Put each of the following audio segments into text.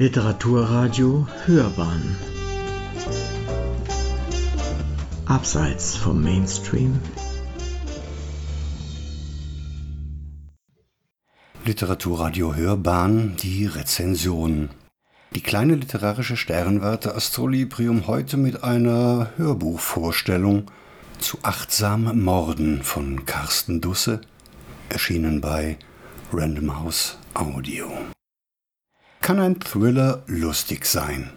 Literaturradio Hörbahn Abseits vom Mainstream Literaturradio Hörbahn, die Rezension. Die kleine literarische Sternwarte Astrolibrium heute mit einer Hörbuchvorstellung zu Achtsam Morden von Carsten Dusse, erschienen bei Random House Audio. Kann ein Thriller lustig sein?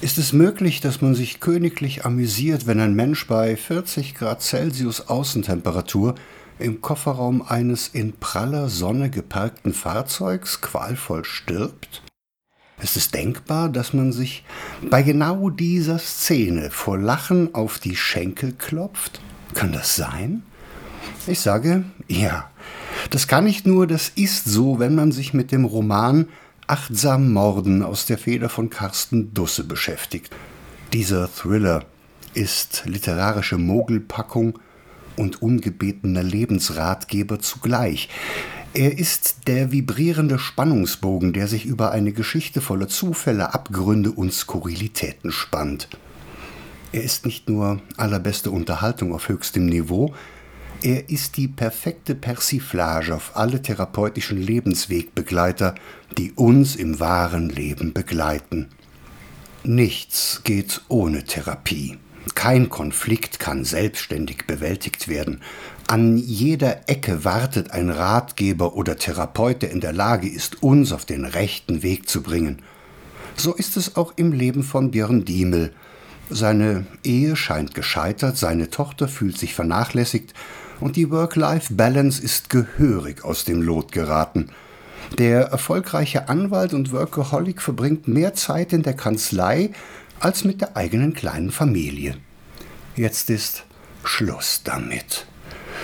Ist es möglich, dass man sich königlich amüsiert, wenn ein Mensch bei 40 Grad Celsius Außentemperatur im Kofferraum eines in praller Sonne geparkten Fahrzeugs qualvoll stirbt? Ist es denkbar, dass man sich bei genau dieser Szene vor Lachen auf die Schenkel klopft? Kann das sein? Ich sage ja. Das kann nicht nur, das ist so, wenn man sich mit dem Roman Achtsam Morden aus der Feder von Carsten Dusse beschäftigt. Dieser Thriller ist literarische Mogelpackung und ungebetener Lebensratgeber zugleich. Er ist der vibrierende Spannungsbogen, der sich über eine Geschichte voller Zufälle, Abgründe und Skurrilitäten spannt. Er ist nicht nur allerbeste Unterhaltung auf höchstem Niveau, er ist die perfekte Persiflage auf alle therapeutischen Lebenswegbegleiter, die uns im wahren Leben begleiten. Nichts geht ohne Therapie. Kein Konflikt kann selbstständig bewältigt werden. An jeder Ecke wartet ein Ratgeber oder Therapeut, der in der Lage ist, uns auf den rechten Weg zu bringen. So ist es auch im Leben von Björn Diemel. Seine Ehe scheint gescheitert, seine Tochter fühlt sich vernachlässigt und die Work-Life-Balance ist gehörig aus dem Lot geraten. Der erfolgreiche Anwalt und Workaholic verbringt mehr Zeit in der Kanzlei als mit der eigenen kleinen Familie. Jetzt ist Schluss damit.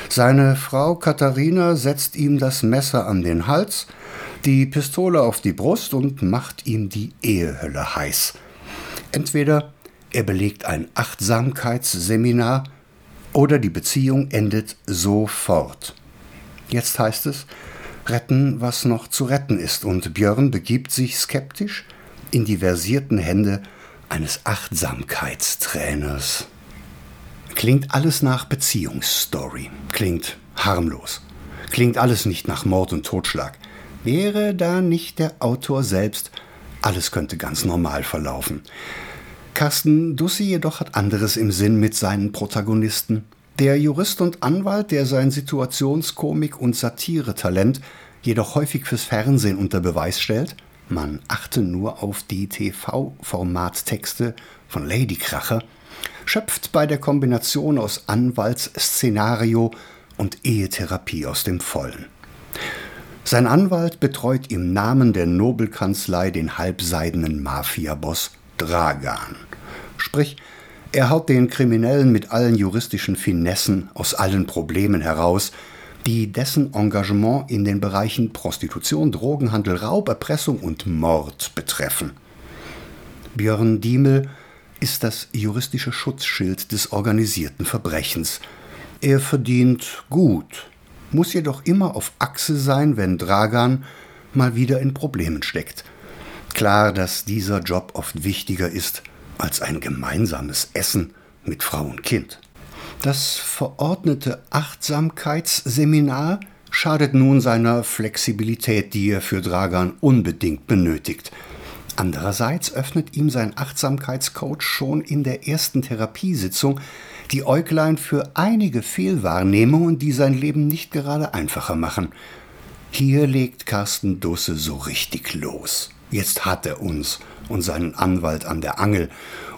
Seine Frau Katharina setzt ihm das Messer an den Hals, die Pistole auf die Brust und macht ihm die Ehehölle heiß. Entweder er belegt ein Achtsamkeitsseminar oder die Beziehung endet sofort. Jetzt heißt es, retten, was noch zu retten ist, und Björn begibt sich skeptisch in die versierten Hände eines Achtsamkeitstrainers. Klingt alles nach Beziehungsstory, klingt harmlos, klingt alles nicht nach Mord und Totschlag. Wäre da nicht der Autor selbst, alles könnte ganz normal verlaufen. Carsten Dussi jedoch hat anderes im Sinn mit seinen Protagonisten. Der Jurist und Anwalt, der sein Situationskomik- und Satiretalent jedoch häufig fürs Fernsehen unter Beweis stellt, man achte nur auf die TV-Formattexte von Ladykracher, schöpft bei der Kombination aus Anwaltsszenario und Ehetherapie aus dem Vollen. Sein Anwalt betreut im Namen der Nobelkanzlei den halbseidenen Mafiaboss Dragan. Sprich, er haut den Kriminellen mit allen juristischen Finessen aus allen Problemen heraus, die dessen Engagement in den Bereichen Prostitution, Drogenhandel, Raub, Erpressung und Mord betreffen. Björn Diemel ist das juristische Schutzschild des organisierten Verbrechens. Er verdient gut, muss jedoch immer auf Achse sein, wenn Dragan mal wieder in Problemen steckt. Klar, dass dieser Job oft wichtiger ist als ein gemeinsames Essen mit Frau und Kind. Das verordnete Achtsamkeitsseminar schadet nun seiner Flexibilität, die er für Dragan unbedingt benötigt. Andererseits öffnet ihm sein Achtsamkeitscoach schon in der ersten Therapiesitzung die Äuglein für einige Fehlwahrnehmungen, die sein Leben nicht gerade einfacher machen. Hier legt Carsten Dusse so richtig los. Jetzt hat er uns und seinen Anwalt an der Angel,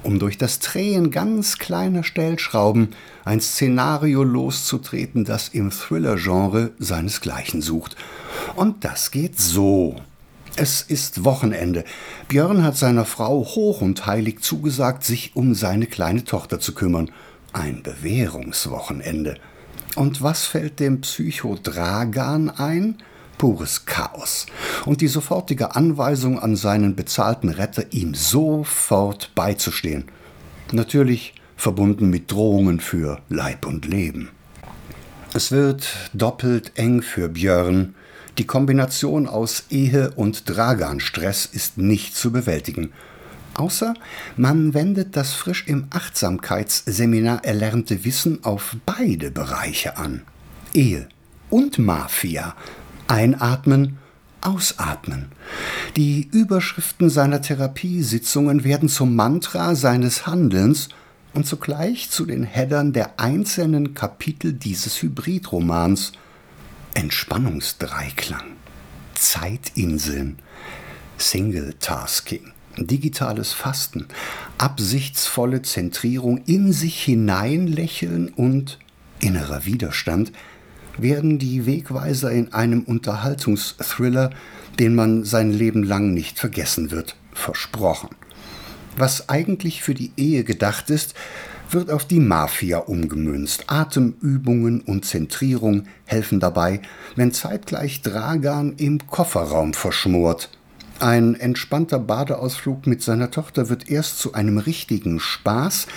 um durch das Drehen ganz kleiner Stellschrauben ein Szenario loszutreten, das im Thriller-Genre seinesgleichen sucht. Und das geht so. Es ist Wochenende. Björn hat seiner Frau hoch und heilig zugesagt, sich um seine kleine Tochter zu kümmern. Ein Bewährungswochenende. Und was fällt dem Psychodragan ein? Pures Chaos und die sofortige Anweisung an seinen bezahlten Retter, ihm sofort beizustehen. Natürlich verbunden mit Drohungen für Leib und Leben. Es wird doppelt eng für Björn. Die Kombination aus Ehe und Dragan-Stress ist nicht zu bewältigen. Außer man wendet das frisch im Achtsamkeitsseminar erlernte Wissen auf beide Bereiche an. Ehe und Mafia. Einatmen, ausatmen. Die Überschriften seiner Therapiesitzungen werden zum Mantra seines Handelns und zugleich zu den Headern der einzelnen Kapitel dieses Hybridromans. Entspannungsdreiklang, Zeitinseln, Single-Tasking, digitales Fasten, absichtsvolle Zentrierung, in sich hineinlächeln und innerer Widerstand werden die Wegweiser in einem Unterhaltungsthriller, den man sein Leben lang nicht vergessen wird, versprochen. Was eigentlich für die Ehe gedacht ist, wird auf die Mafia umgemünzt. Atemübungen und Zentrierung helfen dabei, wenn zeitgleich Dragan im Kofferraum verschmort. Ein entspannter Badeausflug mit seiner Tochter wird erst zu einem richtigen Spaß,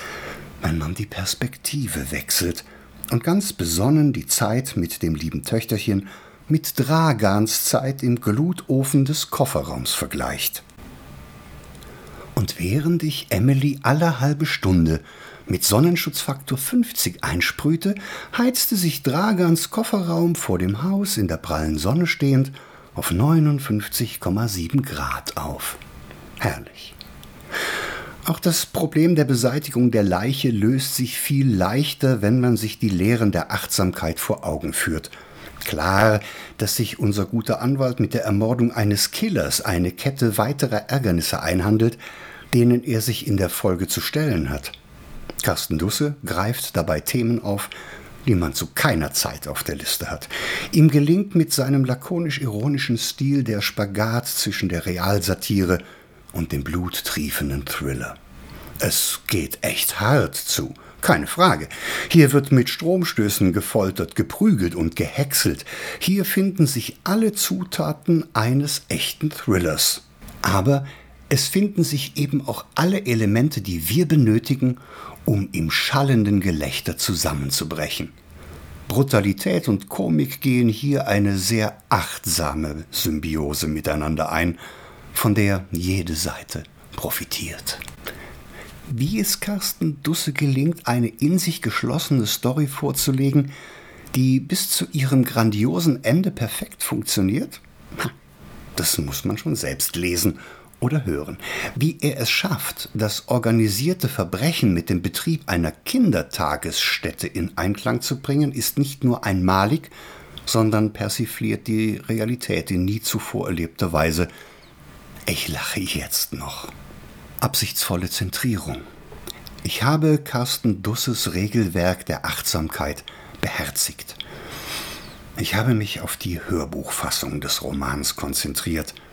wenn man die Perspektive wechselt und ganz besonnen die Zeit mit dem lieben Töchterchen mit Dragans Zeit im Glutofen des Kofferraums vergleicht. Und während ich Emily alle halbe Stunde mit Sonnenschutzfaktor 50 einsprühte, heizte sich Dragans Kofferraum vor dem Haus in der prallen Sonne stehend auf 59,7 Grad auf. Herrlich. Auch das Problem der Beseitigung der Leiche löst sich viel leichter, wenn man sich die Lehren der Achtsamkeit vor Augen führt. Klar, dass sich unser guter Anwalt mit der Ermordung eines Killers eine Kette weiterer Ärgernisse einhandelt, denen er sich in der Folge zu stellen hat. Carsten Dusse greift dabei Themen auf, die man zu keiner Zeit auf der Liste hat. Ihm gelingt mit seinem lakonisch-ironischen Stil der Spagat zwischen der Realsatire und dem bluttriefenden Thriller. Es geht echt hart zu, keine Frage. Hier wird mit Stromstößen gefoltert, geprügelt und gehäckselt. Hier finden sich alle Zutaten eines echten Thrillers. Aber es finden sich eben auch alle Elemente, die wir benötigen, um im schallenden Gelächter zusammenzubrechen. Brutalität und Komik gehen hier eine sehr achtsame Symbiose miteinander ein, von der jede Seite profitiert. Wie es Carsten Dusse gelingt, eine in sich geschlossene Story vorzulegen, die bis zu ihrem grandiosen Ende perfekt funktioniert? Das muss man schon selbst lesen oder hören. Wie er es schafft, das organisierte Verbrechen mit dem Betrieb einer Kindertagesstätte in Einklang zu bringen, ist nicht nur einmalig, sondern persifliert die Realität in nie zuvor erlebter Weise. Ich lache jetzt noch. Absichtsvolle Zentrierung. Ich habe Carsten Dusses Regelwerk der Achtsamkeit beherzigt. Ich habe mich auf die Hörbuchfassung des Romans konzentriert –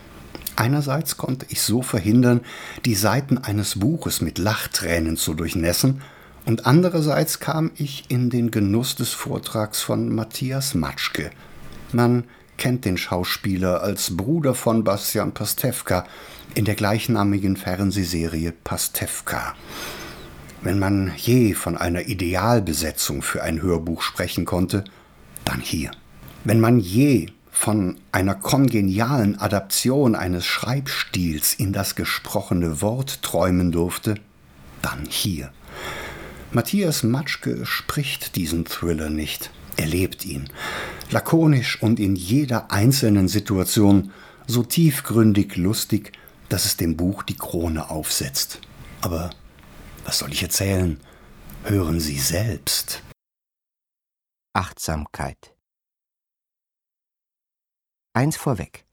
Einerseits konnte ich so verhindern, die Seiten eines Buches mit Lachtränen zu durchnässen, und andererseits kam ich in den Genuss des Vortrags von Matthias Matschke. Man kennt den Schauspieler als Bruder von Bastian Pastewka in der gleichnamigen Fernsehserie Pastewka. Wenn man je von einer Idealbesetzung für ein Hörbuch sprechen konnte, dann hier. Wenn man je von einer kongenialen Adaption eines Schreibstils in das gesprochene Wort träumen durfte, dann hier. Matthias Matschke spricht diesen Thriller nicht, er lebt ihn, lakonisch und in jeder einzelnen Situation so tiefgründig lustig, dass es dem Buch die Krone aufsetzt. Aber was soll ich erzählen? Hören Sie selbst. Achtsamkeit Eins vorweg.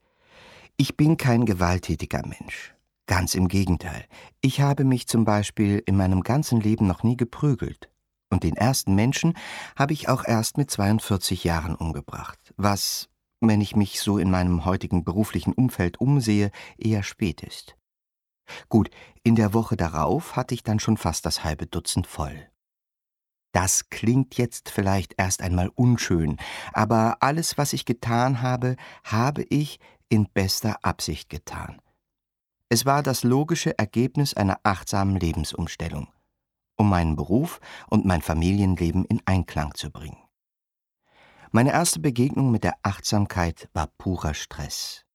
Ich bin kein gewalttätiger Mensch. Ganz im Gegenteil. Ich habe mich zum Beispiel in meinem ganzen Leben noch nie geprügelt. Und den ersten Menschen habe ich auch erst mit 42 Jahren umgebracht, was, wenn ich mich so in meinem heutigen beruflichen Umfeld umsehe, eher spät ist. Gut, in der Woche darauf hatte ich dann schon fast das halbe Dutzend voll. Das klingt jetzt vielleicht erst einmal unschön, aber alles, was ich getan habe, habe ich in bester Absicht getan. Es war das logische Ergebnis einer achtsamen Lebensumstellung, um meinen Beruf und mein Familienleben in Einklang zu bringen. Meine erste Begegnung mit der Achtsamkeit war purer Stress.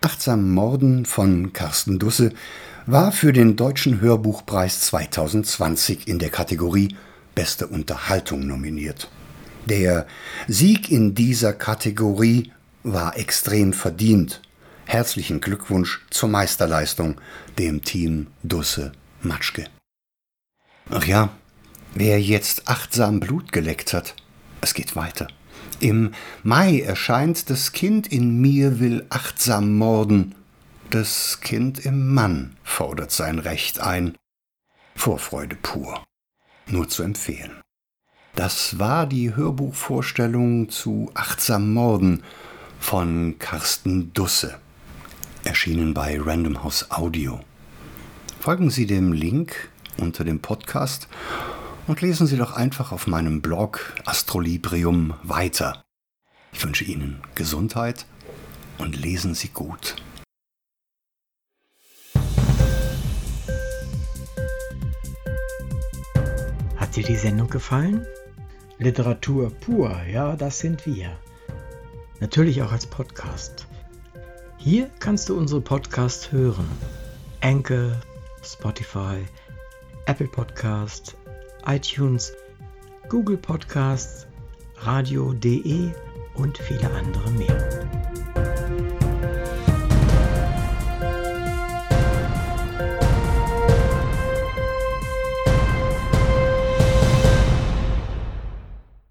Achtsam Morden von Carsten Dusse war für den Deutschen Hörbuchpreis 2020 in der Kategorie Beste Unterhaltung nominiert. Der Sieg in dieser Kategorie war extrem verdient. Herzlichen Glückwunsch zur Meisterleistung dem Team Dusse Matschke. Ach ja, wer jetzt achtsam Blut geleckt hat, es geht weiter. Im Mai erscheint Das Kind in mir will achtsam morden. Das Kind im Mann fordert sein Recht ein. Vorfreude pur. Nur zu empfehlen. Das war die Hörbuchvorstellung zu Achtsam Morden von Carsten Dusse, erschienen bei Random House Audio. Folgen Sie dem Link unter dem Podcast und lesen Sie doch einfach auf meinem Blog Astrolibrium weiter. Ich wünsche Ihnen Gesundheit und lesen Sie gut. Hat dir die Sendung gefallen? Literatur pur, ja, das sind wir. Natürlich auch als Podcast. Hier kannst du unsere Podcasts hören. Anchor, Spotify, Apple Podcast, iTunes, Google Podcasts, radio.de und viele andere mehr.